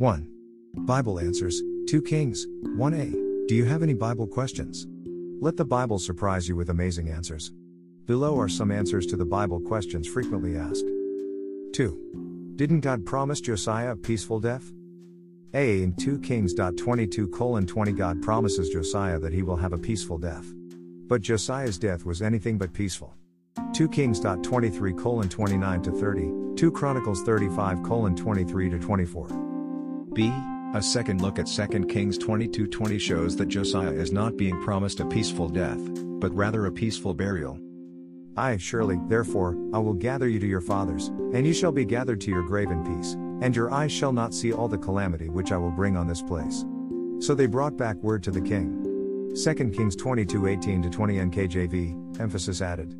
1. Bible Answers, 2 Kings, 1a. Do you have any Bible questions? Let the Bible surprise you with amazing answers. Below are some answers to the Bible questions frequently asked. 2. Didn't God promise Josiah a peaceful death? A. In 2 Kings 22 20 God promises Josiah that he will have a peaceful death. But Josiah's death was anything but peaceful. 2 Kings 23 29 to 30, 2 Chronicles 35 colon 23 to 24. B. A second look at 2 Kings 22:20 shows that Josiah is not being promised a peaceful death, but rather a peaceful burial. I, surely, therefore, I will gather you to your fathers, and you shall be gathered to your grave in peace, and your eyes shall not see all the calamity which I will bring on this place. So they brought back word to the king. 2 Kings 22:18 20 NKJV, emphasis added.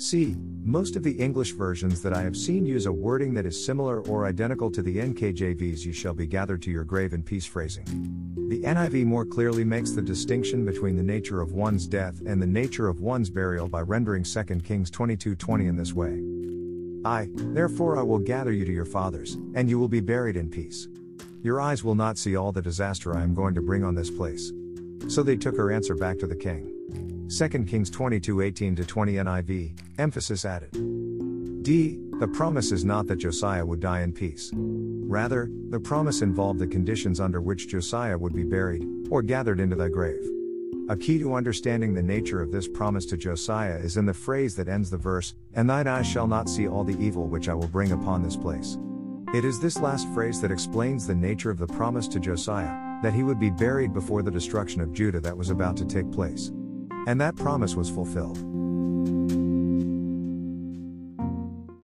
C. Most of the English versions that I have seen use a wording that is similar or identical to the NKJV's you shall be gathered to your grave in peace phrasing. The NIV more clearly makes the distinction between the nature of one's death and the nature of one's burial by rendering 2 Kings 22:20 in this way. I, therefore I will gather you to your fathers, and you will be buried in peace. Your eyes will not see all the disaster I am going to bring on this place. So they took her answer back to the king. 2 Kings 22 18 20 NIV, emphasis added. D. The promise is not that Josiah would die in peace. Rather, the promise involved the conditions under which Josiah would be buried, or gathered into thy grave. A key to understanding the nature of this promise to Josiah is in the phrase that ends the verse, And thine eyes shall not see all the evil which I will bring upon this place. It is this last phrase that explains the nature of the promise to Josiah, that he would be buried before the destruction of Judah that was about to take place. And that promise was fulfilled.